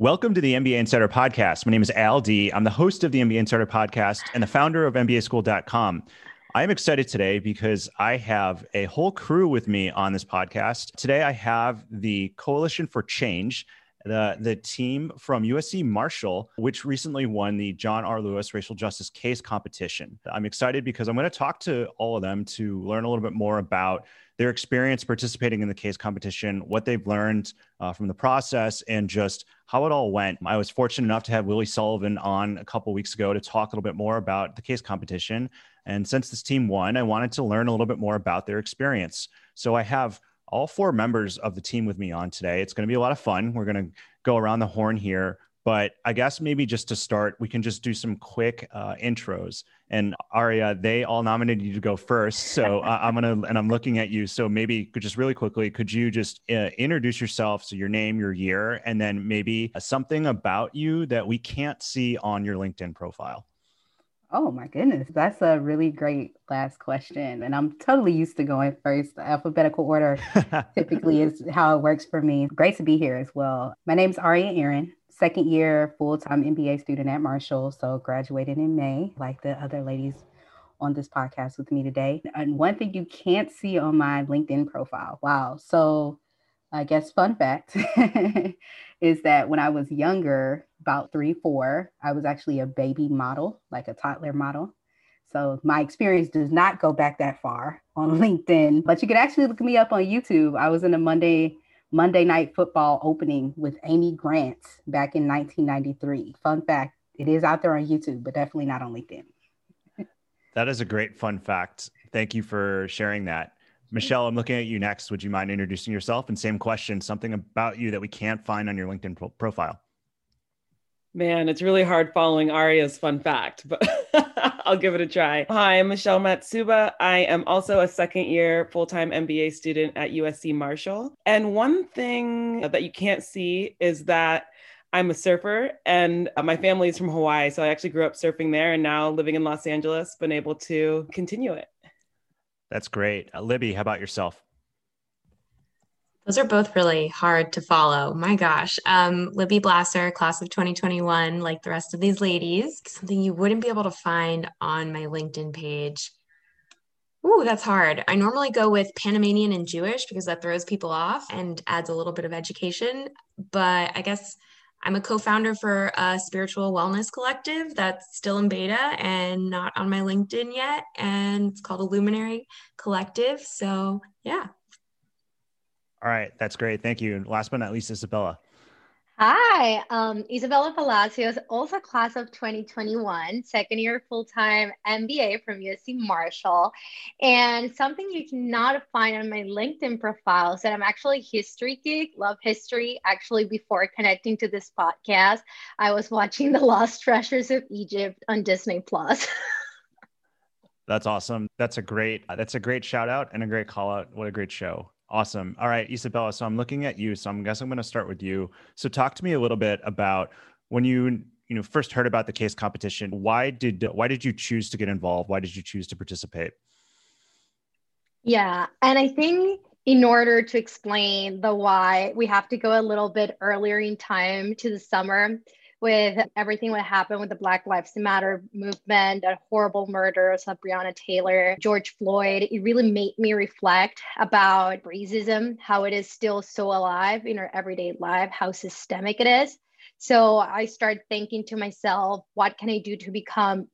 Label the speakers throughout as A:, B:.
A: Welcome to the MBA Insider Podcast. My name is Al Dea. I'm the host of the MBA Insider Podcast and the founder of MBAschool.com. I'm excited today because I have a whole crew with me on this podcast. Today, I have the Coalition for Change, the, the team from USC Marshall, which recently won the John R. Lewis Racial Justice Case Competition. I'm excited because I'm going to talk to all of them to learn a little bit more about their experience participating in the case competition, what they've learned uh, from the process, and just how it all went. I was fortunate enough to have Willie Sullivan on a couple weeks ago to talk a little bit more about the case competition. And since this team won, I wanted to learn a little bit more about their experience. So I have all four members of the team with me on today. It's going to be a lot of fun. We're going to go around the horn here. But I guess maybe just to start, we can just do some quick uh, intros. And Aria, they all nominated you to go first. So uh, I'm going to, and I'm looking at you. So maybe could just really quickly, could you just uh, introduce yourself? So your name, your year, and then maybe something about you that we can't see on your LinkedIn profile.
B: Oh my goodness, that's a really great last question. And I'm totally used to going first. The alphabetical order typically is how it works for me. Great to be here as well. My name is Aria Aaron, second year full time MBA student at Marshall. So graduated in May, like the other ladies on this podcast with me today. And one thing you can't see on my LinkedIn profile. Wow. So I guess fun fact is that when I was younger, about three, four, I was actually a baby model, like a toddler model. So my experience does not go back that far on LinkedIn, but you could actually look me up on YouTube. I was in a Monday Monday Night Football opening with Amy Grant back in 1993. Fun fact: it is out there on YouTube, but definitely not on LinkedIn.
A: that is a great fun fact. Thank you for sharing that. Michelle, I'm looking at you next. Would you mind introducing yourself? And same question, something about you that we can't find on your LinkedIn pro- profile.
C: Man, it's really hard following Aria's fun fact, but I'll give it a try. Hi, I'm Michelle Matsuba. I am also a second year full time MBA student at USC Marshall. And one thing that you can't see is that I'm a surfer and my family is from Hawaii. So I actually grew up surfing there and now living in Los Angeles, been able to continue it.
A: That's great. Uh, Libby, how about yourself?
D: Those are both really hard to follow. My gosh. Um, Libby Blasser, class of 2021, like the rest of these ladies, something you wouldn't be able to find on my LinkedIn page. Ooh, that's hard. I normally go with Panamanian and Jewish because that throws people off and adds a little bit of education. But I guess I'm a co founder for a spiritual wellness collective that's still in beta and not on my LinkedIn yet. And it's called a Luminary Collective. So, yeah,
A: all right, that's great. Thank you. And last but not least, Isabella.
E: Hi, um, Isabella Palacios, also class of 2021, second year full time MBA from USC Marshall. And something you cannot find on my LinkedIn profile is that I'm actually a history geek, love history. Actually, before connecting to this podcast, I was watching The Lost Treasures of Egypt on Disney Plus.
A: that's awesome. That's a great that's a great shout out and a great call out. What a great show. Awesome. All right, Isabella. So I'm looking at you. So I'm guessing I'm going to start with you. So talk to me a little bit about when you you know first heard about the case competition. Why did why did you choose to get involved? Why did you choose to participate?
E: Yeah, and I think in order to explain the why, we have to go a little bit earlier in time to the summer with everything that happened with the Black Lives Matter movement, that horrible murders of Breonna Taylor, George Floyd, it really made me reflect about racism, how it is still so alive in our everyday life, how systemic it is. So I started thinking to myself, what can I do to become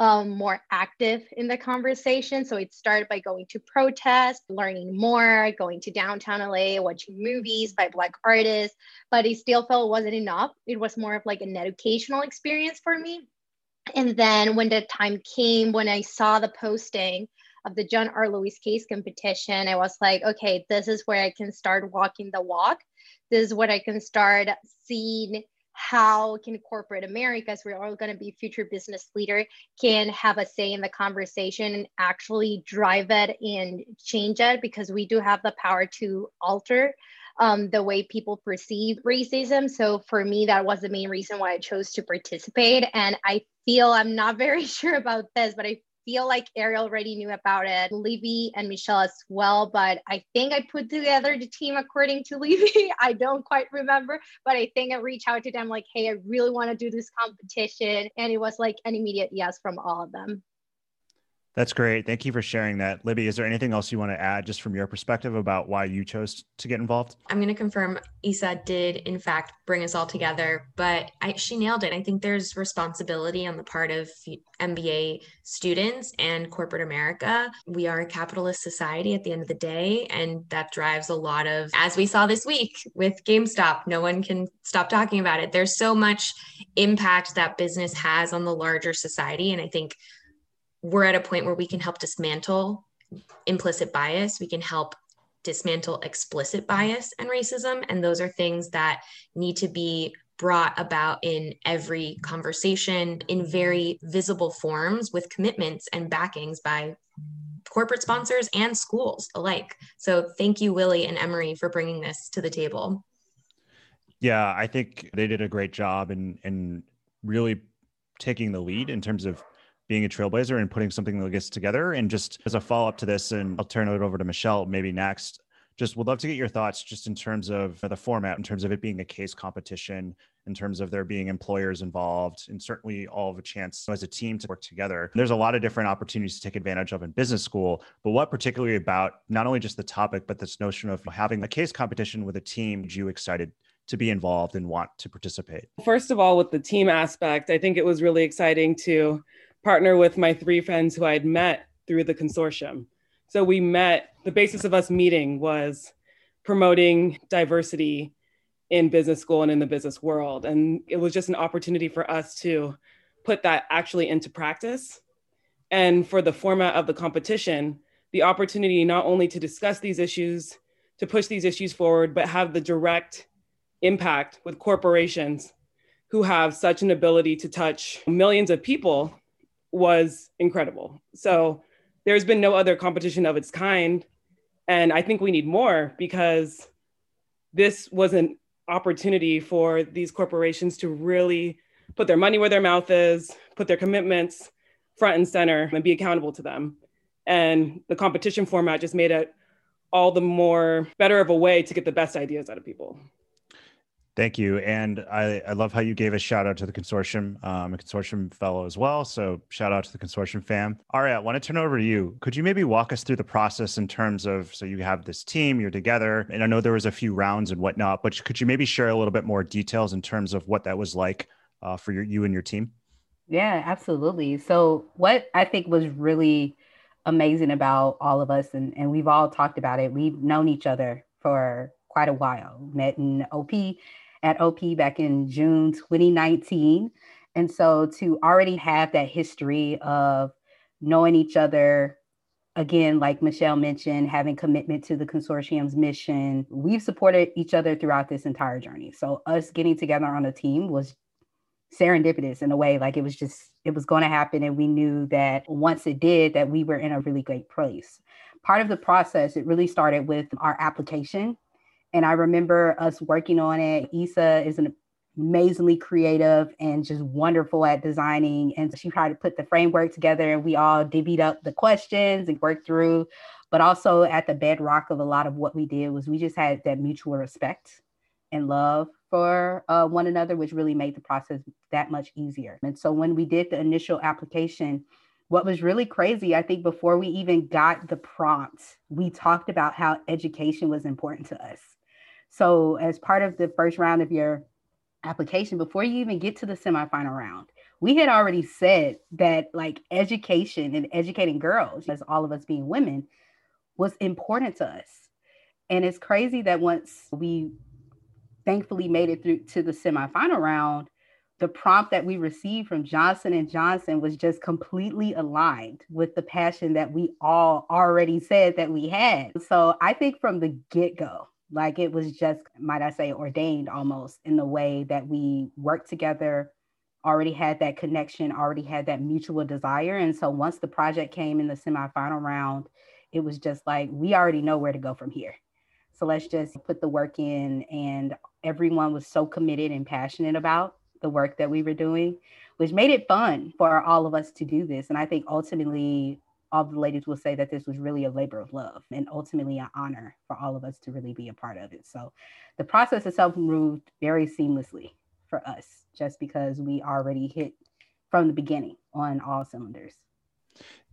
E: um, more active in the conversation. So it started by going to protests, learning more, going to downtown LA, watching movies by Black artists, but it still felt wasn't enough. It was more of like an educational experience for me. And then when the time came, when I saw the posting of the John R. Lewis case competition, I was like, okay, this is where I can start walking the walk. This is what I can start seeing how can corporate America, as we're all going to be future business leader, can have a say in the conversation and actually drive it and change it because we do have the power to alter um, the way people perceive racism. So for me, that was the main reason why I chose to participate. And I feel I'm not very sure about this, but I feel like Ariel already knew about it, Libby and Michelle as well. But I think I put together the team according to Libby. I don't quite remember, but I think I reached out to them like, hey, I really want to do this competition. And it was like an immediate yes from all of them.
A: That's great. Thank you for sharing that. Libby, is there anything else you want to add just from your perspective about why you chose to get involved?
D: I'm going to confirm Isa did, in fact, bring us all together, but I, she nailed it. I think there's responsibility on the part of MBA students and corporate America. We are a capitalist society at the end of the day, and that drives a lot of, as we saw this week with GameStop, no one can stop talking about it. There's so much impact that business has on the larger society. And I think we're at a point where we can help dismantle implicit bias. We can help dismantle explicit bias and racism. And those are things that need to be brought about in every conversation in very visible forms with commitments and backings by corporate sponsors and schools alike. So thank you, Willie and Emory, for bringing this to the table.
A: Yeah, I think they did a great job in in really taking the lead in terms of being a trailblazer and putting something like this together. And just as a follow up to this, and I'll turn it over to Michelle maybe next. Just would love to get your thoughts just in terms of the format, in terms of it being a case competition, in terms of there being employers involved, and certainly all of a chance as a team to work together. There's a lot of different opportunities to take advantage of in business school, but what particularly about not only just the topic, but this notion of having a case competition with a team, you excited to be involved and want to participate?
C: First of all, with the team aspect, I think it was really exciting to partner with my three friends who I had met through the consortium. So we met, the basis of us meeting was promoting diversity in business school and in the business world. And it was just an opportunity for us to put that actually into practice. And for the format of the competition, the opportunity not only to discuss these issues, to push these issues forward, but have the direct impact with corporations who have such an ability to touch millions of people was incredible. So there's been no other competition of its kind. And I think we need more because this was an opportunity for these corporations to really put their money where their mouth is, put their commitments front and center, and be accountable to them. And the competition format just made it all the more better of a way to get the best ideas out of people.
A: Thank you. And I, I love how you gave a shout out to the consortium. I'm a consortium fellow as well. So shout out to the consortium fam. Aria, I want to turn over to you. Could you maybe walk us through the process in terms of so you have this team, you're together, and I know there was a few rounds and whatnot, but could you maybe share a little bit more details in terms of what that was like uh, for your, you and your team?
B: Yeah, absolutely. So what I think was really amazing about all of us, and, and we've all talked about it, we've known each other for quite a while, met in OP at OP back in June 2019. And so to already have that history of knowing each other, again, like Michelle mentioned, having commitment to the consortium's mission, we've supported each other throughout this entire journey. So us getting together on a team was serendipitous in a way like it was just it was going to happen and we knew that once it did that we were in a really great place part of the process it really started with our application and I remember us working on it. Isa is an amazingly creative and just wonderful at designing. And she tried to put the framework together and we all divvied up the questions and worked through. But also at the bedrock of a lot of what we did was we just had that mutual respect and love for uh, one another, which really made the process that much easier. And so when we did the initial application, what was really crazy, I think before we even got the prompt, we talked about how education was important to us. So, as part of the first round of your application, before you even get to the semifinal round, we had already said that like education and educating girls, as all of us being women, was important to us. And it's crazy that once we thankfully made it through to the semifinal round, the prompt that we received from Johnson and Johnson was just completely aligned with the passion that we all already said that we had. So I think from the get-go, Like it was just, might I say, ordained almost in the way that we worked together, already had that connection, already had that mutual desire. And so once the project came in the semifinal round, it was just like, we already know where to go from here. So let's just put the work in. And everyone was so committed and passionate about the work that we were doing, which made it fun for all of us to do this. And I think ultimately, all the ladies will say that this was really a labor of love and ultimately an honor for all of us to really be a part of it. So the process itself moved very seamlessly for us just because we already hit from the beginning on all cylinders.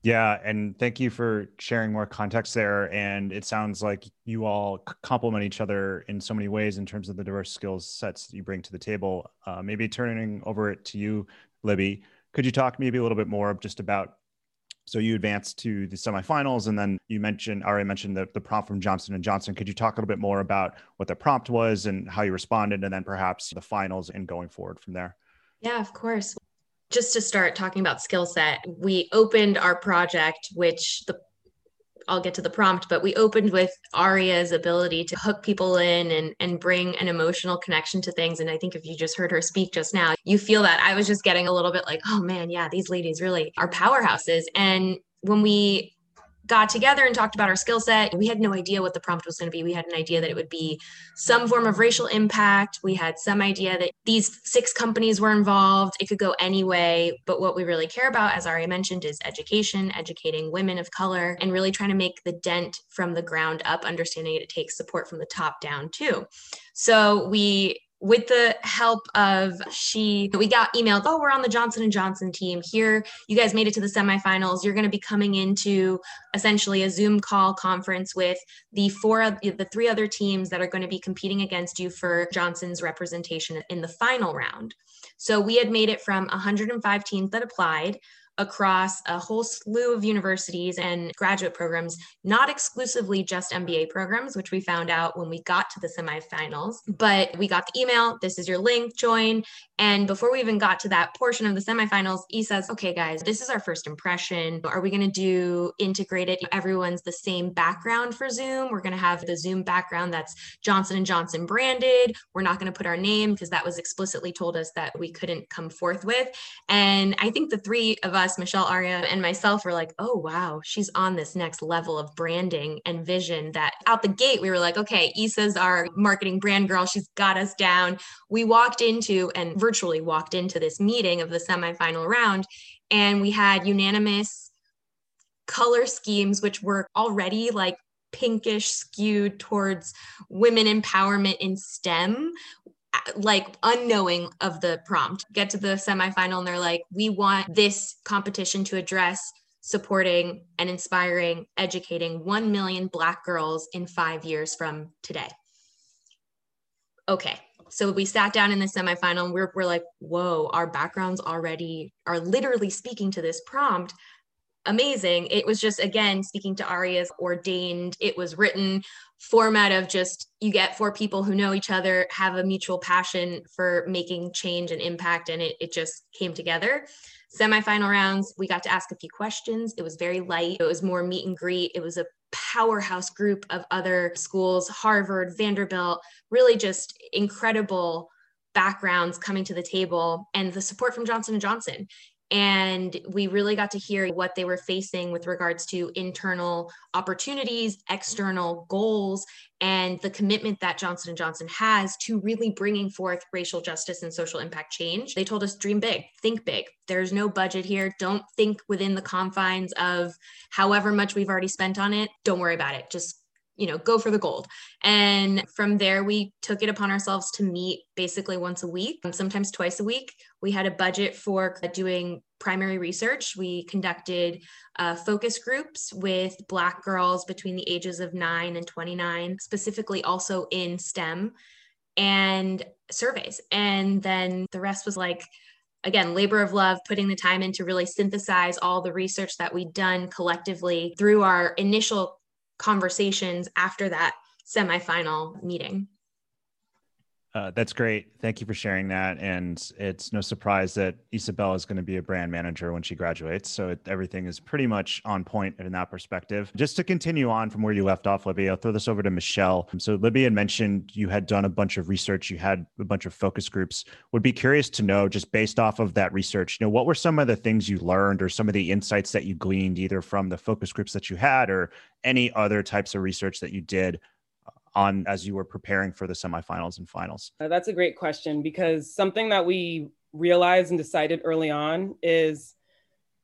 A: Yeah, and thank you for sharing more context there. And it sounds like you all complement each other in so many ways in terms of the diverse skills sets you bring to the table. Uh, maybe turning over it to you, Libby, could you talk maybe a little bit more just about so you advanced to the semifinals, and then you mentioned already mentioned the, the prompt from Johnson and Johnson. Could you talk a little bit more about what the prompt was and how you responded, and then perhaps the finals and going forward from there?
D: Yeah, of course. Just to start talking about skill set, we opened our project, which the I'll get to the prompt, but we opened with Aria's ability to hook people in and, and bring an emotional connection to things. And I think if you just heard her speak just now, you feel that I was just getting a little bit like, oh man, yeah, these ladies really are powerhouses. And when we got together and talked about our skill set. We had no idea what the prompt was going to be. We had an idea that it would be some form of racial impact. We had some idea that these six companies were involved. It could go any way. But what we really care about, as Ari mentioned, is education, educating women of color, and really trying to make the dent from the ground up, understanding it, it takes support from the top down too. So we with the help of she we got emailed oh we're on the johnson and johnson team here. You guys made it to the semifinals. You're going to be coming into essentially a zoom call conference with the four of the three other teams that are going to be competing against you for johnson's representation in the final round. So we had made it from 105 teams that applied across a whole slew of universities and graduate programs, not exclusively just MBA programs, which we found out when we got to the semifinals. But we got the email this is your link, join. And before we even got to that portion of the semifinals, he says, okay, guys, this is our first impression. Are we going to do integrated? Everyone's the same background for Zoom. We're going to have the Zoom background that's Johnson and Johnson branded. We're not going to put our name because that was explicitly told us that we couldn't come forth with. And I think the three of us Michelle Aria, and myself were like, oh, wow, she's on this next level of branding and vision that out the gate, we were like, okay, Isa's our marketing brand girl. She's got us down. We walked into and virtually walked into this meeting of the semifinal round, and we had unanimous color schemes, which were already like pinkish skewed towards women empowerment in STEM, like unknowing of the prompt get to the semifinal and they're like we want this competition to address supporting and inspiring educating 1 million black girls in 5 years from today okay so we sat down in the semifinal and we're, we're like whoa our backgrounds already are literally speaking to this prompt amazing. It was just, again, speaking to Aria's ordained, it was written format of just you get four people who know each other, have a mutual passion for making change and impact, and it, it just came together. Semifinal rounds, we got to ask a few questions. It was very light, it was more meet and greet. It was a powerhouse group of other schools, Harvard, Vanderbilt, really just incredible backgrounds coming to the table and the support from Johnson & Johnson and we really got to hear what they were facing with regards to internal opportunities external goals and the commitment that johnson & johnson has to really bringing forth racial justice and social impact change. They told us dream big think big. There's no budget here. Don't think within the confines of however much we've already spent on it. Don't worry about it. Just you know, go for the gold. And from there, we took it upon ourselves to meet basically once a week, sometimes twice a week. We had a budget for doing primary research. We conducted uh, focus groups with Black girls between the ages of 9 and 29, specifically also in STEM, and surveys. And then the rest was like, again, labor of love, putting the time in to really synthesize all the research that we'd done collectively through our initial conversations after that semifinal meeting.
A: Uh, that's great. Thank you for sharing that. And it's no surprise that Isabel is going to be a brand manager when she graduates. So it, everything is pretty much on point in that perspective. Just to continue on from where you left off, Libby, I'll throw this over to Michelle. So Libby had mentioned you had done a bunch of research, you had a bunch of focus groups. Would be curious to know, just based off of that research, you know, what were some of the things you learned or some of the insights that you gleaned either from the focus groups that you had or any other types of research that you did on as you were preparing for the semifinals and finals?
C: Uh, that's a great question because something that we realized and decided early on is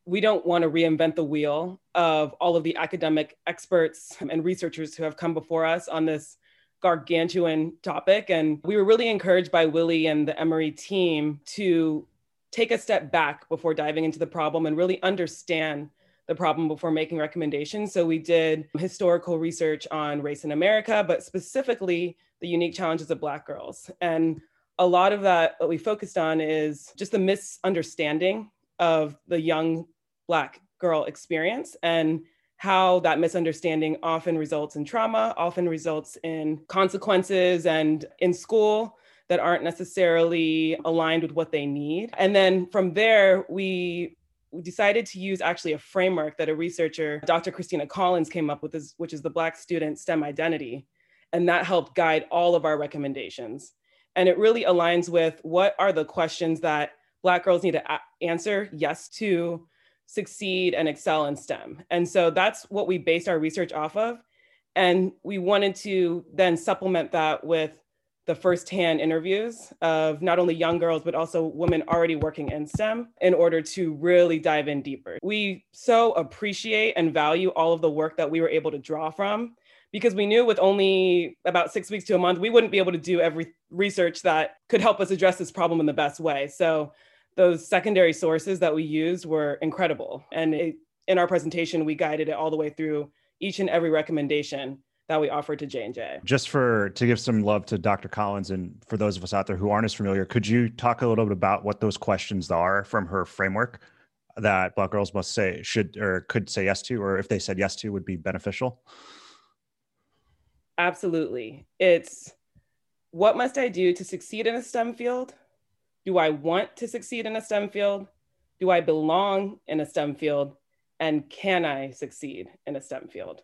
C: we don't want to reinvent the wheel of all of the academic experts and researchers who have come before us on this gargantuan topic. And we were really encouraged by Willie and the Emory team to take a step back before diving into the problem and really understand the problem before making recommendations. So we did historical research on race in America, but specifically the unique challenges of Black girls. And a lot of that, what we focused on is just the misunderstanding of the young Black girl experience and how that misunderstanding often results in trauma, often results in consequences and in school that aren't necessarily aligned with what they need. And then from there, we we decided to use actually a framework that a researcher, Dr. Kristina Collins, came up with, which is the Black student STEM identity. And that helped guide all of our recommendations. And it really aligns with what are the questions that Black girls need to answer yes to succeed and excel in STEM. And so that's what we based our research off of. And we wanted to then supplement that with the firsthand interviews of not only young girls, but also women already working in STEM in order to really dive in deeper. We so appreciate and value all of the work that we were able to draw from because we knew with only about six weeks to a month, we wouldn't be able to do every research that could help us address this problem in the best way. So those secondary sources that we used were incredible. And it, in our presentation, we guided it all the way through each and every recommendation that we offer to J&J.
A: Just for to give some love to Dr. Collins and for those of us out there who aren't as familiar, could you talk a little bit about what those questions are from her framework that Black girls must say should or could say yes to, or if they said yes to would be beneficial?
C: Absolutely. It's what must I do to succeed in a STEM field? Do I want to succeed in a STEM field? Do I belong in a STEM field? And can I succeed in a STEM field?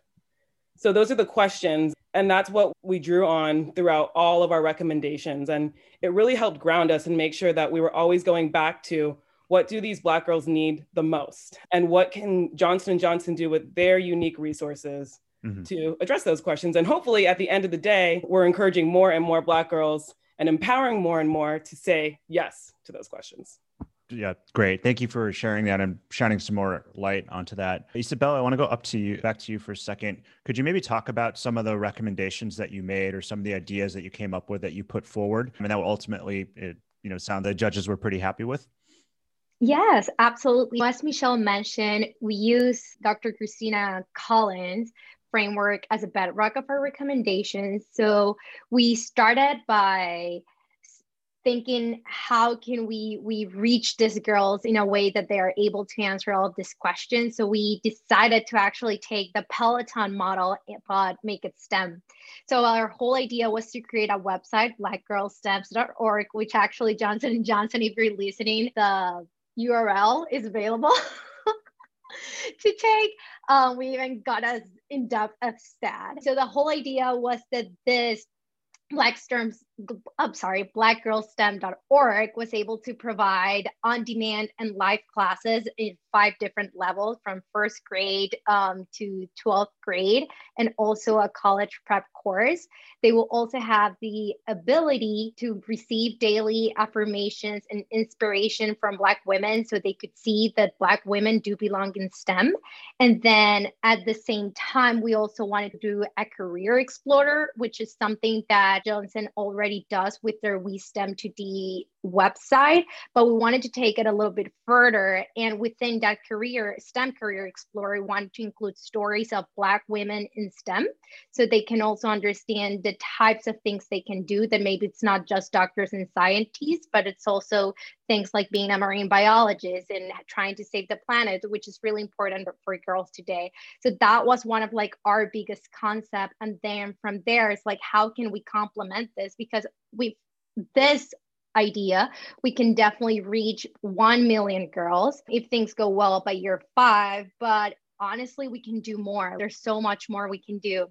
C: So those are the questions. And that's what we drew on throughout all of our recommendations. And it really helped ground us and make sure that we were always going back to what do these black girls need the most? And what can Johnson & Johnson do with their unique resources mm-hmm. to address those questions? And hopefully at the end of the day, we're encouraging more and more black girls and empowering more and more to say yes to those questions
A: yeah, great. Thank you for sharing that and shining some more light onto that. Isabella, I want to go up to you, back to you for a second. Could you maybe talk about some of the recommendations that you made or some of the ideas that you came up with that you put forward? I mean, that will ultimately, it, you know, sound the judges were pretty happy with.
E: Yes, absolutely. As Michelle mentioned, we use Dr. Kristina Collins framework as a bedrock of our recommendations. So we started by thinking how can we we reach these girls in a way that they are able to answer all of these questions? So we decided to actually take the peloton model but make it stem. So our whole idea was to create a website blackgirlstems.org which actually johnson and johnson if you're listening the url is available to take. Um, we even got us in depth of that. So the whole idea was that this Black Storms, I'm sorry, blackgirlstem.org was able to provide on demand and live classes in five different levels from first grade um, to 12th grade, and also a college prep course. They will also have the ability to receive daily affirmations and inspiration from Black women so they could see that Black women do belong in STEM. And then at the same time, we also wanted to do a career explorer, which is something that Johnson already does with their WiSTEM2D website, but we wanted to take it a little bit further. And within that career, STEM Career Explorer, we wanted to include stories of Black women in STEM so they can also understand the types of things they can do that maybe it's not just doctors and scientists, but it's also things like being a marine biologist and trying to save the planet, which is really important for girls today. So that was one of like our biggest concept. And then from there, it's like, how can we complement this? Because we this idea, we can definitely reach 1 million girls if things go well by year five. But honestly, we can do more. There's so much more we can do.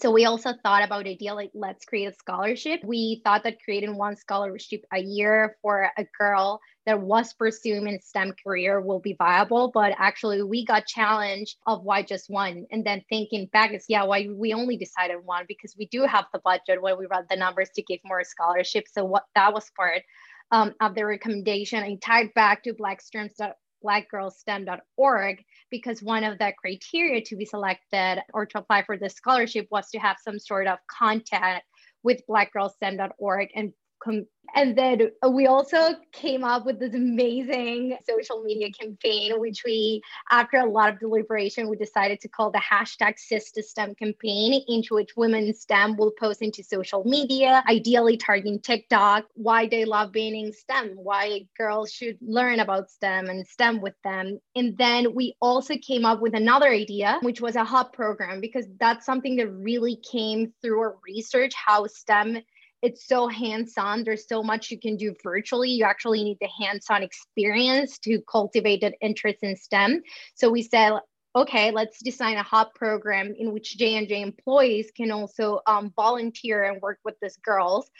E: So we also thought about idea like let's create a scholarship. We thought that creating one scholarship a year for a girl that was pursuing a STEM career will be viable, but actually we got challenged of why just one. And then thinking back is yeah, why we only decided one because we do have the budget when we run the numbers to give more scholarships. So what that was part um, of the recommendation and tied back to Black Students blackgirlstem.org because one of the criteria to be selected or to apply for the scholarship was to have some sort of contact with blackgirlstem.org and com- and then we also came up with this amazing social media campaign, which we, after a lot of deliberation, we decided to call the hashtag Stem campaign, into which women STEM will post into social media, ideally targeting TikTok, why they love being in STEM, why girls should learn about STEM and STEM with them. And then we also came up with another idea, which was a hub program, because that's something that really came through our research how STEM it's so hands-on. There's so much you can do virtually. You actually need the hands-on experience to cultivate that interest in stem. So we said okay let's design a hub program in which j&j employees can also um, volunteer and work with these girls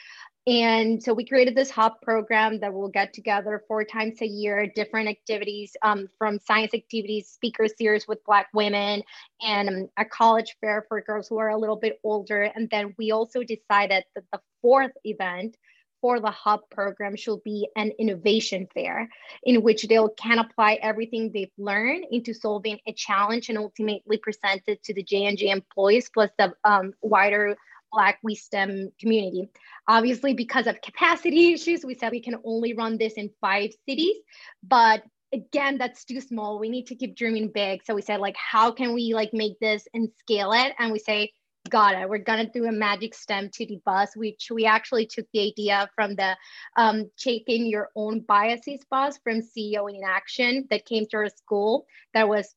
E: and so we created this hub program that will get together four times a year, different activities um, from science activities, speaker series with Black women, and um, a college fair for girls who are a little bit older. And then we also decided that the fourth event for the hub program should be an innovation fair in which they can apply everything they've learned into solving a challenge and ultimately present it to the J&J employees plus the um, wider Black WiSTEM community. Obviously, because of capacity issues, we said we can only run this in five cities, but again, that's too small. We need to keep dreaming big. So we said, like, how can we like make this and scale it? And we say, got it. We're gonna do a magic stem to the bus, which we actually took the idea from the um, taking your own biases bus from CEO in Action that came to our school. That was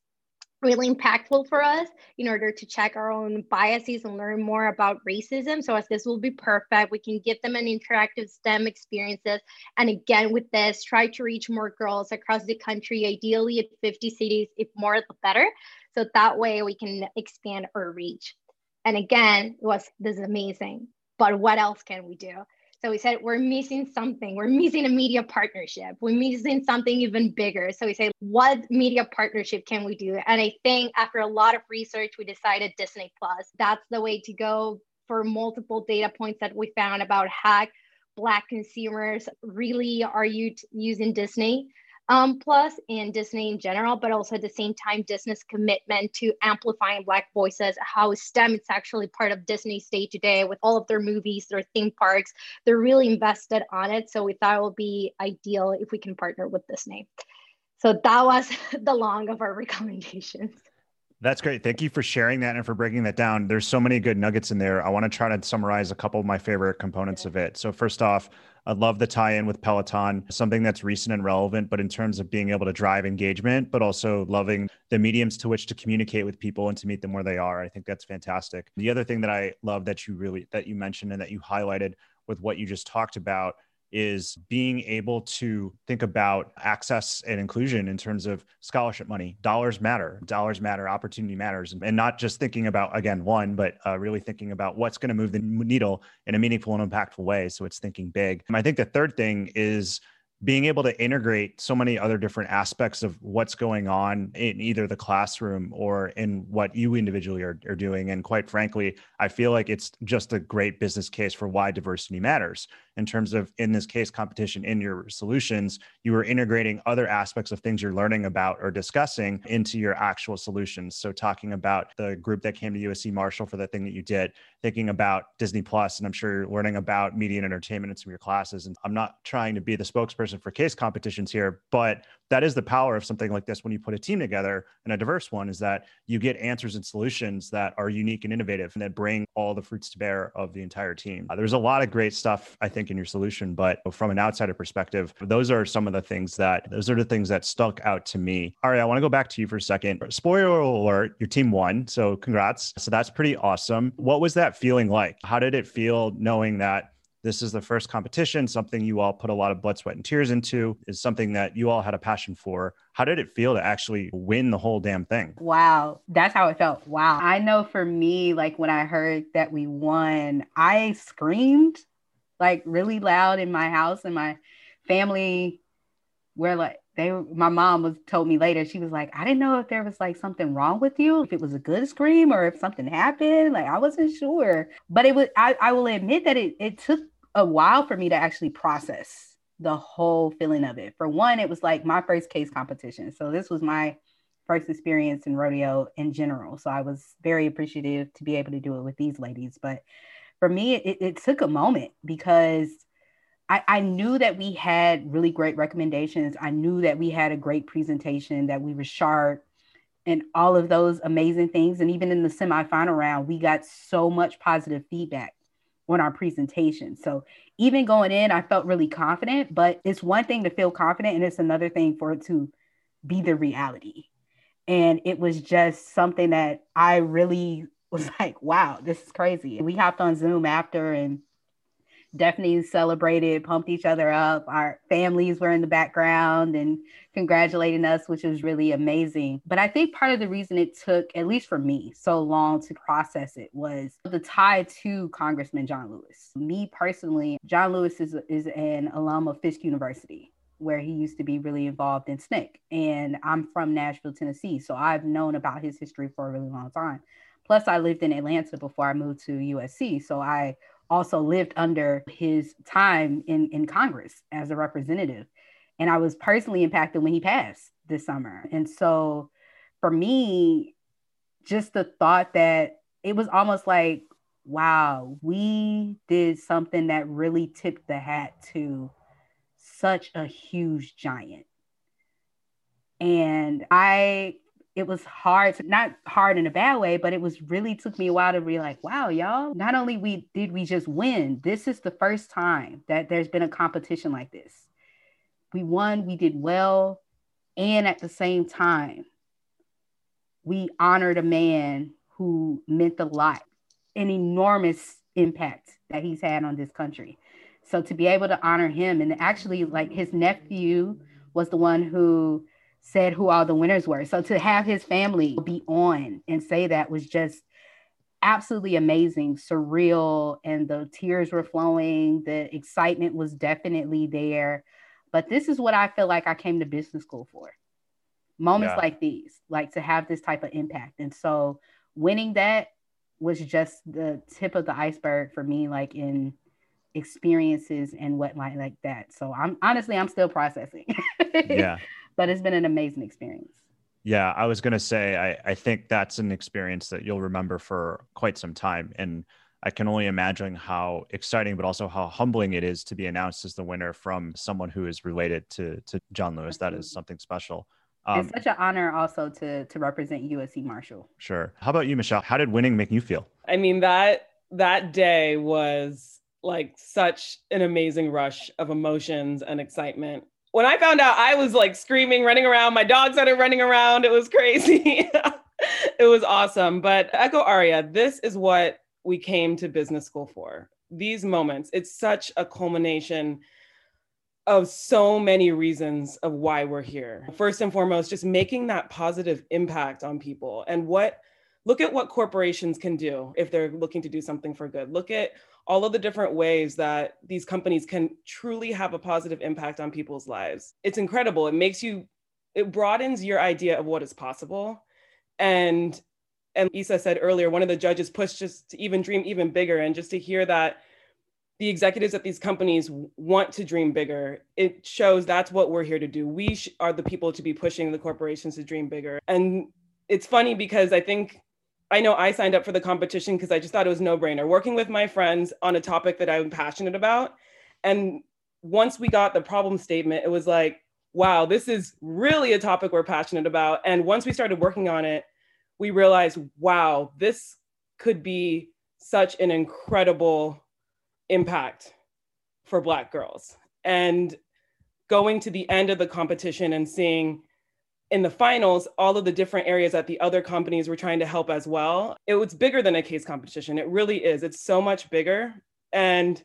E: really impactful for us in order to check our own biases and learn more about racism. So as this will be perfect, we can give them an interactive STEM experiences. And again, with this, try to reach more girls across the country, ideally at 50 cities, if more the better. So that way we can expand our reach. And again, it was this is amazing. But what else can we do? So we said, we're missing something. We're missing a media partnership. We're missing something even bigger. So we said, what media partnership can we do? And I think after a lot of research, we decided Disney Plus. That's the way to go for multiple data points that we found about how Black consumers really are you using Disney um, Plus and Disney in general, but also at the same time, Disney's commitment to amplifying Black voices, how STEM is actually part of Disney's day to day with all of their movies, their theme parks. They're really invested on it. So we thought it would be ideal if we can partner with Disney. So that was the long of our recommendations.
A: That's great. Thank you for sharing that and for breaking that down. There's so many good nuggets in there. I want to try to summarize a couple of my favorite components of it. So, first off, I love the tie in with Peloton, something that's recent and relevant, but in terms of being able to drive engagement, but also loving the mediums to which to communicate with people and to meet them where they are. I think that's fantastic. The other thing that I love that you really that you mentioned and that you highlighted with what you just talked about is being able to think about access and inclusion in terms of scholarship money. Dollars matter, dollars matter, opportunity matters, and not just thinking about, again, one, but uh, really thinking about what's going to move the needle in a meaningful and impactful way. So it's thinking big. And I think the third thing is being able to integrate so many other different aspects of what's going on in either the classroom or in what you individually are, are doing. And quite frankly, I feel like it's just a great business case for why diversity matters in terms of, in this case, competition in your solutions. You are integrating other aspects of things you're learning about or discussing into your actual solutions. So, talking about the group that came to USC Marshall for the thing that you did, thinking about Disney Plus, and I'm sure you're learning about media and entertainment in some of your classes. And I'm not trying to be the spokesperson for case competitions here, but that is the power of something like this when you put a team together and a diverse one is that you get answers and solutions that are unique and innovative and that bring all the fruits to bear of the entire team. Uh, there's a lot of great stuff, I think, in your solution, but from an outsider perspective, those are some of the things that those are the things that stuck out to me. All right, I want to go back to you for a second. Spoiler alert, your team won. So congrats. So that's pretty awesome. What was that feeling like? How did it feel knowing that this is the first competition, something you all put a lot of blood, sweat, and tears into, is something that you all had a passion for. How did it feel to actually win the whole damn thing?
B: Wow, that's how it felt. Wow. I know for me, like when I heard that we won, I screamed like really loud in my house, and my family were like, they my mom was told me later she was like i didn't know if there was like something wrong with you if it was a good scream or if something happened like i wasn't sure. But it was i, I will admit that it, it took a while for me to actually process the whole feeling of it. For one it was like my first case competition. So this was my first experience in rodeo in general. So i was very appreciative to be able to do it with these ladies. But for me it, it took a moment because I, I knew that we had really great recommendations. I knew that we had a great presentation, that we were sharp, and all of those amazing things. And even in the semifinal round, we got so much positive feedback on our presentation. So even going in, I felt really confident, but it's one thing to feel confident, and it's another thing for it to be the reality. And it was just something that I really was like, wow, this is crazy. We hopped on Zoom after and definitely celebrated, pumped each other up. Our families were in the background and congratulating us, which was really amazing. But I think part of the reason it took, at least for me, so long to process it was the tie to Congressman John Lewis. Me personally, John Lewis is, is an alum of Fisk University where he used to be really involved in SNCC. And I'm from Nashville, Tennessee. So I've known about his history for a really long time. Plus, I lived in Atlanta before I moved to USC. So I also lived under his time in, in Congress as a representative. And I was personally impacted when he passed this summer. And so for me, just the thought that it was almost like, wow, we did something that really tipped the hat to such a huge giant. And I it was hard, not hard in a bad way, but it was really took me a while to be like, wow, y'all, not only we did we just win, this is the first time that there's been a competition like this. We won, we did well, and at the same time, we honored a man who meant a lot, an enormous impact that he's had on this country. So to be able to honor him and actually like his nephew was the one who said who all the winners were. So to have his family be on and say that was just absolutely amazing, surreal, and the tears were flowing. The excitement was definitely there. But this is what I feel like I came to business school for moments yeah. like these, like to have this type of impact. And so winning that was just the tip of the iceberg for me, like in experiences and what like like that. So I'm honestly I'm still processing.
A: yeah
B: but it's been an amazing experience.
A: Yeah, I was going to say, I, I think that's an experience that you'll remember for quite some time. And I can only imagine how exciting, but also how humbling it is to be announced as the winner from someone who is related to, to John Lewis. That is something special.
B: Um, it's such an honor also to, to represent USC Marshall.
A: Sure. How about you, Michelle? How did winning make you feel?
C: I mean, that, that day was like such an amazing rush of emotions and excitement when I found out, I was like screaming, running around. My dog started running around. It was crazy. it was awesome. But Echo Aria, this is what we came to business school for. These moments, it's such a culmination of so many reasons of why we're here. First and foremost, just making that positive impact on people and what look at what corporations can do if they're looking to do something for good. Look at all of the different ways that these companies can truly have a positive impact on people's lives. It's incredible. It makes you, it broadens your idea of what is possible. And and Isa said earlier, one of the judges pushed just to even dream even bigger. And just to hear that the executives at these companies want to dream bigger, it shows that's what we're here to do. We sh- are the people to be pushing the corporations to dream bigger. And it's funny because I think I know I signed up for the competition because I just thought it was no brainer. Working with my friends on a topic that I'm passionate about. And once we got the problem statement, it was like, wow, this is really a topic we're passionate about. And once we started working on it, we realized, wow, this could be such an incredible impact for Black girls. And going to the end of the competition and seeing in the finals, all of the different areas that the other companies were trying to help as well. It was bigger than a case competition. It really is. It's so much bigger. And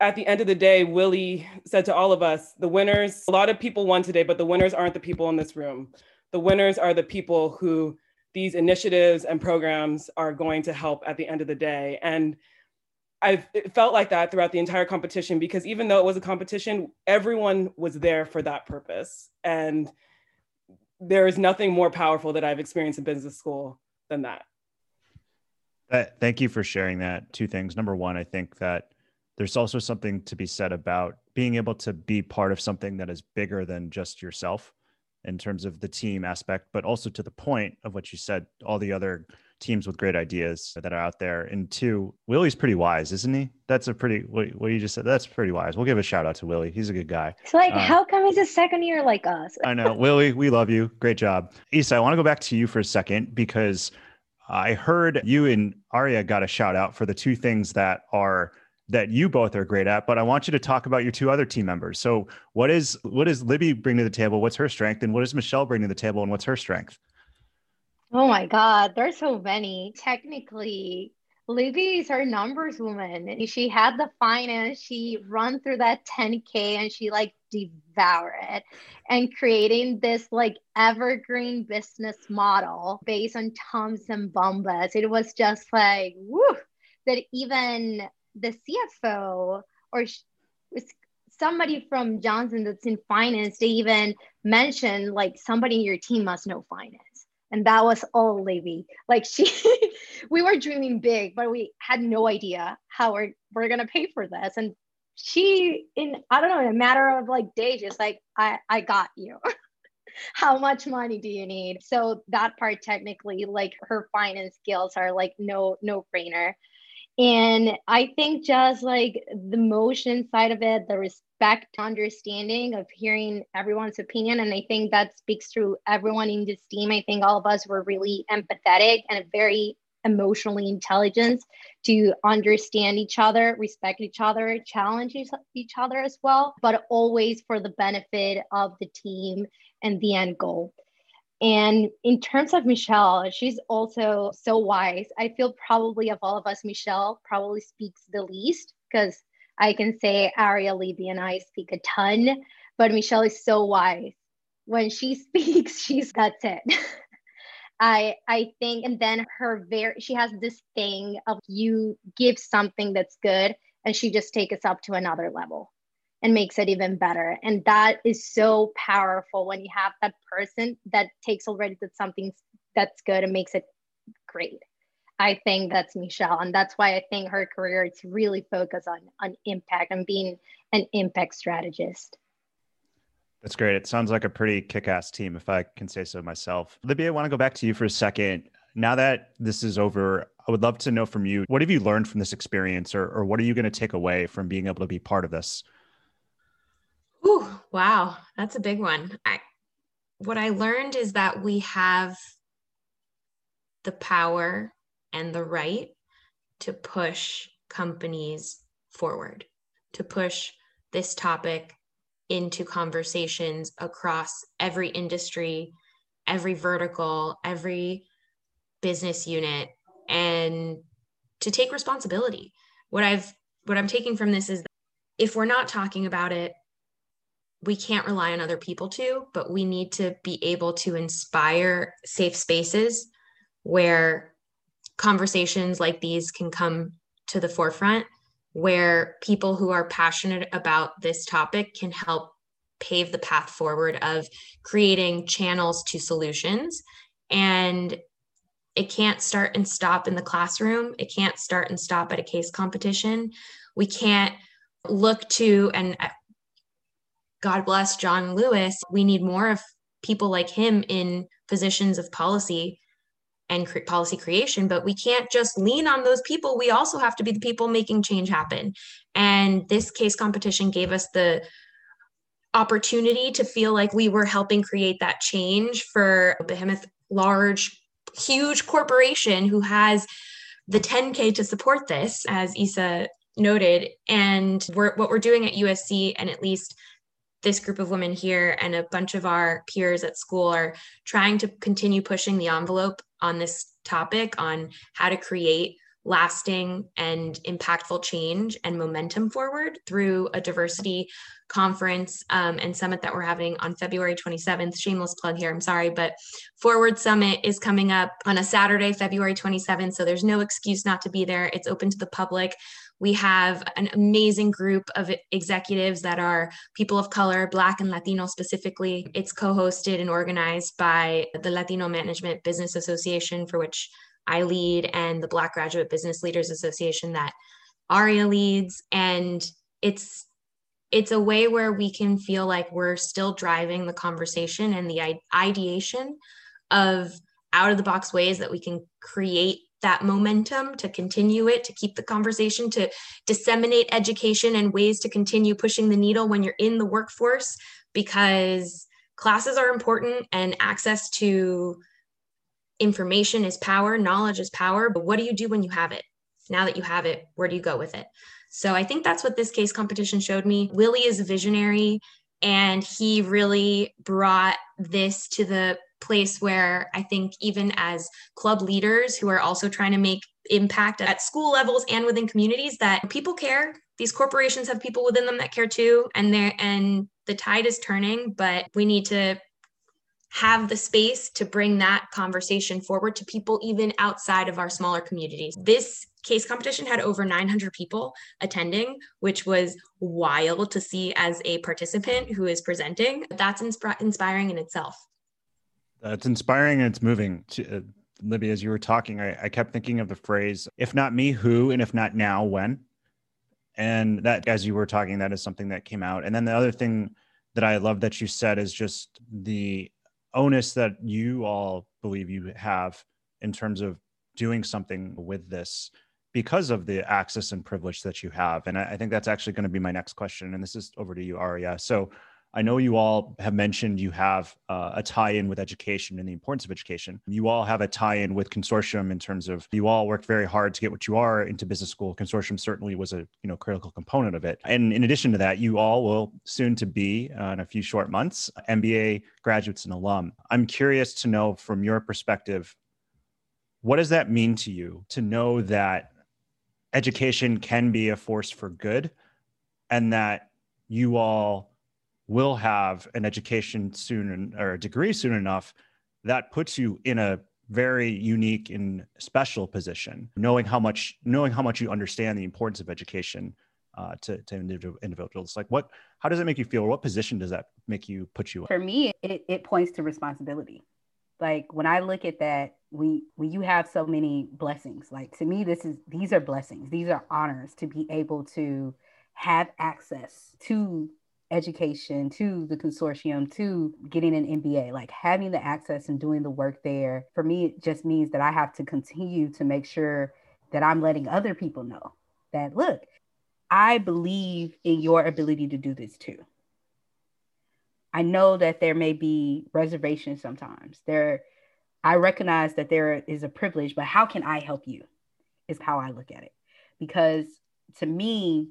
C: at the end of the day, Willie said to all of us, the winners, a lot of people won today, but the winners aren't the people in this room. The winners are the people who these initiatives and programs are going to help at the end of the day. And I've felt like that throughout the entire competition because even though it was a competition, everyone was there for that purpose. And there is nothing more powerful that I've experienced in business school than that.
A: Thank you for sharing that. Two things. Number one, I think that there's also something to be said about being able to be part of something that is bigger than just yourself in terms of the team aspect, but also to the point of what you said, all the other teams with great ideas that are out there. And two, Willie's pretty wise, isn't he? That's a pretty what, what you just said. That's pretty wise. We'll give a shout out to Willie. He's a good guy.
E: It's like, um, how come he's a second year like us?
A: I know, Willie. We love you. Great job, Isa. I want to go back to you for a second because I heard you and Aria got a shout out for the two things that are that you both are great at, but I want you to talk about your two other team members. So, what is what does Libby bring to the table? What's her strength, and what does Michelle bring to the table, and what's her strength?
E: Oh my God, there's so many. Technically, Libby is her numbers woman. She had the finance. She run through that 10K and she like devour it and creating this like evergreen business model based on Toms and Bombas. It was just like, woo, that even the CFO or somebody from Johnson that's in finance, they even mentioned like somebody in your team must know finance and that was all Libby. Like she, we were dreaming big, but we had no idea how we're we're gonna pay for this. And she, in I don't know, in a matter of like days, just like I I got you. how much money do you need? So that part technically, like her finance skills are like no no brainer. And I think just like the motion side of it, the respect, understanding of hearing everyone's opinion. And I think that speaks to everyone in this team. I think all of us were really empathetic and very emotionally intelligent to understand each other, respect each other, challenge each other as well, but always for the benefit of the team and the end goal. And in terms of Michelle, she's also so wise. I feel probably of all of us, Michelle probably speaks the least because I can say Aria, Libby, and I speak a ton, but Michelle is so wise. When she speaks, she's that's it. I I think, and then her very she has this thing of you give something that's good, and she just takes us up to another level and makes it even better. And that is so powerful when you have that person that takes already that something that's good and makes it great. I think that's Michelle. And that's why I think her career is really focused on, on impact and being an impact strategist.
A: That's great. It sounds like a pretty kick ass team, if I can say so myself. Libby, I want to go back to you for a second. Now that this is over, I would love to know from you what have you learned from this experience, or, or what are you going to take away from being able to be part of this?
D: Ooh, wow, that's a big one. I, what I learned is that we have the power and the right to push companies forward, to push this topic into conversations across every industry, every vertical, every business unit, and to take responsibility. What I've what I'm taking from this is that if we're not talking about it we can't rely on other people to, but we need to be able to inspire safe spaces where conversations like these can come to the forefront, where people who are passionate about this topic can help pave the path forward of creating channels to solutions. And it can't start and stop in the classroom, it can't start and stop at a case competition. We can't look to, and God bless John Lewis, we need more of people like him in positions of policy and cre- policy creation, but we can't just lean on those people. We also have to be the people making change happen. And this case competition gave us the opportunity to feel like we were helping create that change for a behemoth, large, huge corporation who has the 10K to support this, as Isa noted. And we're, what we're doing at USC, and at least this group of women here and a bunch of our peers at school are trying to continue pushing the envelope on this topic on how to create lasting and impactful change and momentum forward through a diversity conference um, and summit that we're having on February 27th. Shameless plug here, I'm sorry, but Forward Summit is coming up on a Saturday, February 27th. So there's no excuse not to be there. It's open to the public. We have an amazing group of executives that are people of color, Black and Latino specifically. It's co hosted and organized by the Latino Management Business Association, for which I lead, and the Black Graduate Business Leaders Association that Aria leads. And it's it's a way where we can feel like we're still driving the conversation and the ideation of out of the box ways that we can create that momentum to continue it to keep the conversation to disseminate education and ways to continue pushing the needle when you're in the workforce because classes are important and access to information is power knowledge is power but what do you do when you have it now that you have it where do you go with it so I think that's what this case competition showed me. Willie is a visionary and he really brought this to the place where I think even as club leaders who are also trying to make impact at school levels and within communities that people care these corporations have people within them that care too and they and the tide is turning but we need to have the space to bring that conversation forward to people even outside of our smaller communities this case competition had over 900 people attending, which was wild to see as a participant who is presenting. That's insp- inspiring in itself.
A: That's inspiring and it's moving. To, uh, Libby, as you were talking, I, I kept thinking of the phrase, if not me, who? And if not now, when? And that, as you were talking, that is something that came out. And then the other thing that I love that you said is just the onus that you all believe you have in terms of doing something with this because of the access and privilege that you have. And I, I think that's actually going to be my next question. And this is over to you, Aria. So I know you all have mentioned you have uh, a tie-in with education and the importance of education. You all have a tie-in with consortium in terms of you all worked very hard to get what you are into business school. Consortium certainly was a you know critical component of it. And in addition to that, you all will soon to be uh, in a few short months MBA graduates and alum. I'm curious to know from your perspective, what does that mean to you to know that education can be a force for good and that you all will have an education soon or a degree soon enough that puts you in a very unique and special position knowing how much knowing how much you understand the importance of education uh, to, to individuals. Like what how does it make you feel? What position does that make you put you in?
B: For me it, it points to responsibility. Like when i look at that we when you have so many blessings. Like to me this is these are blessings. These are honors to be able to have access to education to the consortium to getting an MBA like having the access and doing the work there for me it just means that I have to continue to make sure that I'm letting other people know that look I believe in your ability to do this too I know that there may be reservations sometimes there I recognize that there is a privilege, but how can I help you? Is how I look at it. Because to me,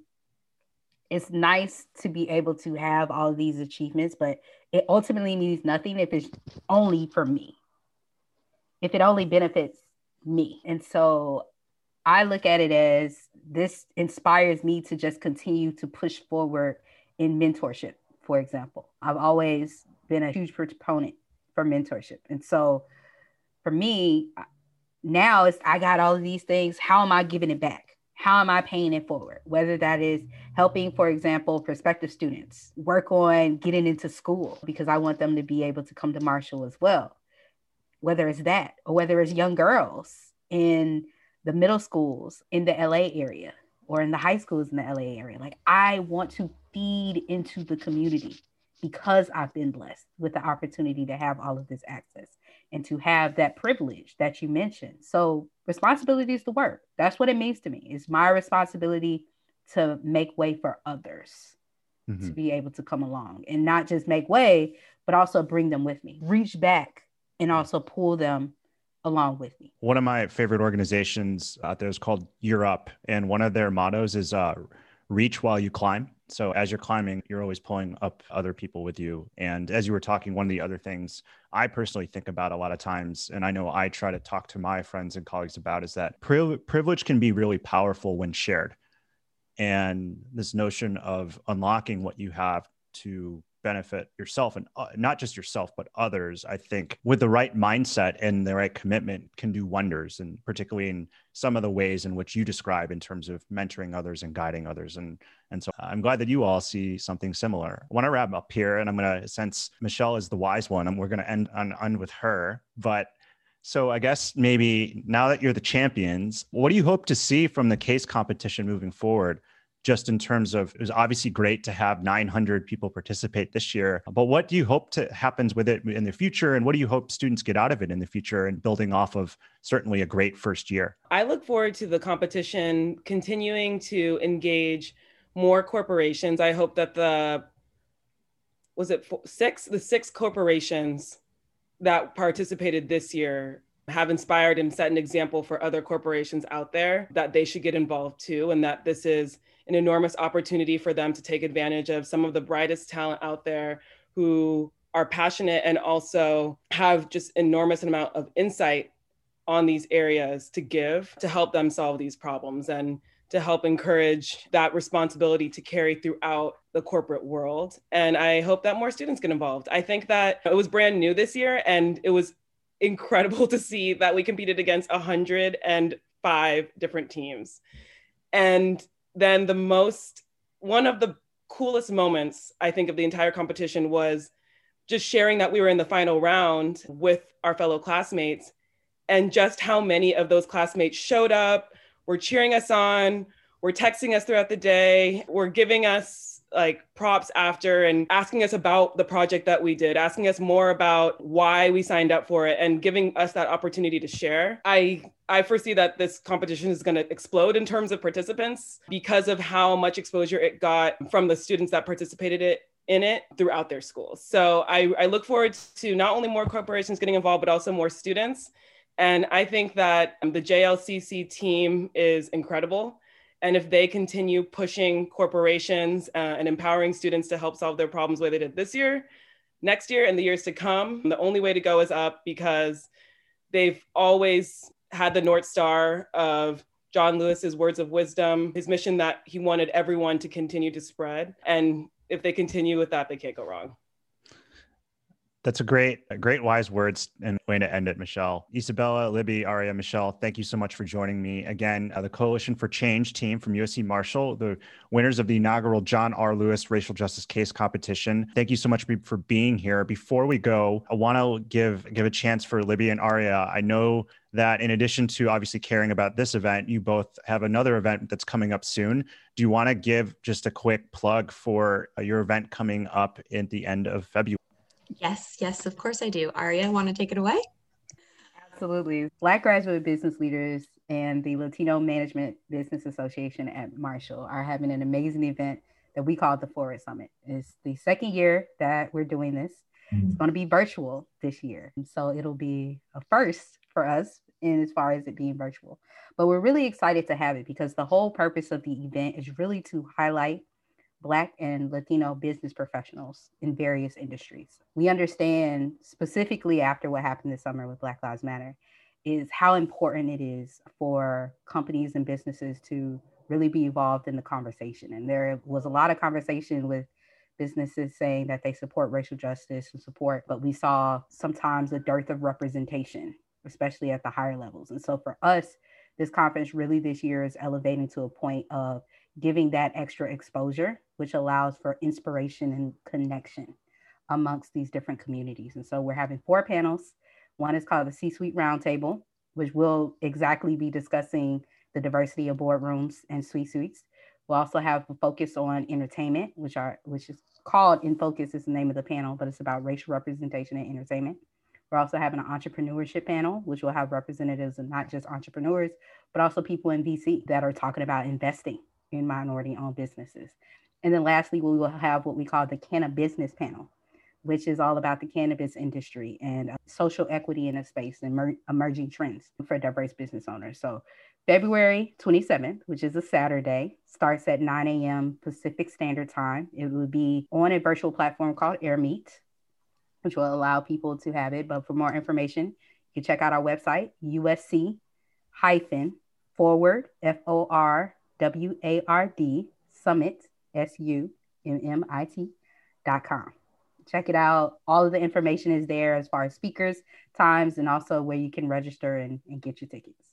B: it's nice to be able to have all of these achievements, but it ultimately means nothing if it's only for me, if it only benefits me. And so I look at it as this inspires me to just continue to push forward in mentorship, for example. I've always been a huge proponent for mentorship. And so for me, now it's I got all of these things. How am I giving it back? How am I paying it forward? Whether that is helping, for example, prospective students work on getting into school because I want them to be able to come to Marshall as well. Whether it's that or whether it's young girls in the middle schools in the LA area or in the high schools in the LA area. Like I want to feed into the community because I've been blessed with the opportunity to have all of this access and to have that privilege that you mentioned. So, responsibility is the word. That's what it means to me. It's my responsibility to make way for others mm-hmm. to be able to come along and not just make way, but also bring them with me, reach back and also pull them along with me.
A: One of my favorite organizations out there is called Up, and one of their mottos is uh, reach while you climb. So as you're climbing, you're always pulling up other people with you. And as you were talking, one of the other things I personally think about a lot of times, and I know I try to talk to my friends and colleagues about, is that privilege can be really powerful when shared. And this notion of unlocking what you have to benefit yourself and uh, not just yourself but others i think with the right mindset and the right commitment can do wonders and particularly in some of the ways in which you describe in terms of mentoring others and guiding others. And and so i'm glad that you all see something similar. I want to wrap up here and i'm going to since michelle is the wise one and we're going to end on end with her. But so I guess maybe now that you're the champions, what do you hope to see from the case competition moving forward? Just in terms of it was obviously great to have 900 people participate this year but what do you hope to happens with it in the future? And what do you hope students get out of it in the future and building off of certainly a great first year?
C: I look forward to the competition continuing to engage more corporations. I hope that the was it six the six corporations that participated this year have inspired and set an example for other corporations out there that they should get involved too and that this is an enormous opportunity for them to take advantage of some of the brightest talent out there who are passionate and also have just enormous amount of insight on these areas to give to help them solve these problems and to help encourage that responsibility to carry throughout the corporate world. And I hope that more students get involved. I think that it was brand new this year and it was incredible to see that we competed against 105 different teams. And then the most one of the coolest moments I think of the entire competition was just sharing that we were in the final round with our fellow classmates and just how many of those classmates showed up, were cheering us on, were texting us throughout the day, were giving us like props after and asking us about the project that we did, asking us more about why we signed up for it and giving us that opportunity to share. I I foresee that this competition is going to explode in terms of participants because of how much exposure it got from the students that participated it in it throughout their schools. So I, I look forward to not only more corporations getting involved, but also more students. And I think that the JLCC team is incredible. And if they continue pushing corporations uh, and empowering students to help solve their problems the way they did this year, next year, and the years to come, the only way to go is up because they've always had the North Star of John Lewis's words of wisdom, his mission that he wanted everyone to continue to spread. And if they continue with that, they can't go wrong.
A: That's a great, a great wise words and way to end it, Michelle. Isabella, Libby, Aria, Michelle, thank you so much for joining me. Again, uh, the Coalition for Change team from USC Marshall, the winners of the inaugural John R. Lewis Racial Justice Case Competition. Thank you so much for being here. Before we go, I want to give give a chance for Libby and Aria. I know that in addition to obviously caring about this event, you both have another event that's coming up soon. Do you want to give just a quick plug for uh, your event coming up at the end of February?
D: Yes, yes, of course I do. Aria, want to take it away?
B: Absolutely. Black graduate business leaders and the Latino Management Business Association at Marshall are having an amazing event that we call the Forward Summit. It's the second year that we're doing this. Mm-hmm. It's going to be virtual this year. And so it'll be a first for us in as far as it being virtual. But we're really excited to have it because the whole purpose of the event is really to highlight Black and Latino business professionals in various industries. We understand specifically after what happened this summer with Black Lives Matter is how important it is for companies and businesses to really be involved in the conversation. And there was a lot of conversation with businesses saying that they support racial justice and support, but we saw sometimes a dearth of representation, especially at the higher levels. And so for us, this conference really this year is elevating to a point of giving that extra exposure, which allows for inspiration and connection amongst these different communities. And so we're having four panels. One is called the C Suite Roundtable, which will exactly be discussing the diversity of boardrooms and suite suites. We'll also have a focus on entertainment, which are which is called In Focus is the name of the panel, but it's about racial representation in entertainment. We're also having an entrepreneurship panel, which will have representatives of not just entrepreneurs, but also people in VC that are talking about investing in minority owned businesses. And then lastly, we will have what we call the cannabis Business panel, which is all about the cannabis industry and uh, social equity in a space and emerging trends for diverse business owners. So February 27th, which is a Saturday, starts at 9 a.m. Pacific Standard Time. It will be on a virtual platform called AirMeet, which will allow people to have it. But for more information, you can check out our website, USC hyphen forward, F O R W A R D, summit, S U M M I T dot com. Check it out. All of the information is there as far as speakers, times, and also where you can register and, and get your tickets.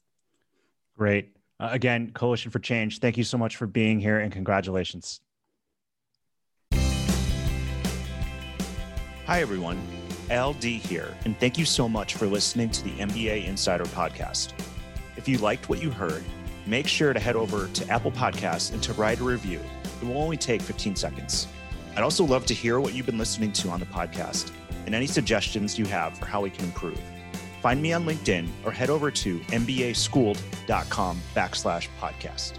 A: Great. Uh, again, Coalition for Change, thank you so much for being here and congratulations. Hi, everyone. Al Dea here, and thank you so much for listening to the MBA Insider Podcast. If you liked what you heard, make sure to head over to Apple Podcasts and to write a review. It will only take 15 seconds. I'd also love to hear what you've been listening to on the podcast and any suggestions you have for how we can improve. Find me on LinkedIn or head over to mbaschooled.com backslash podcast.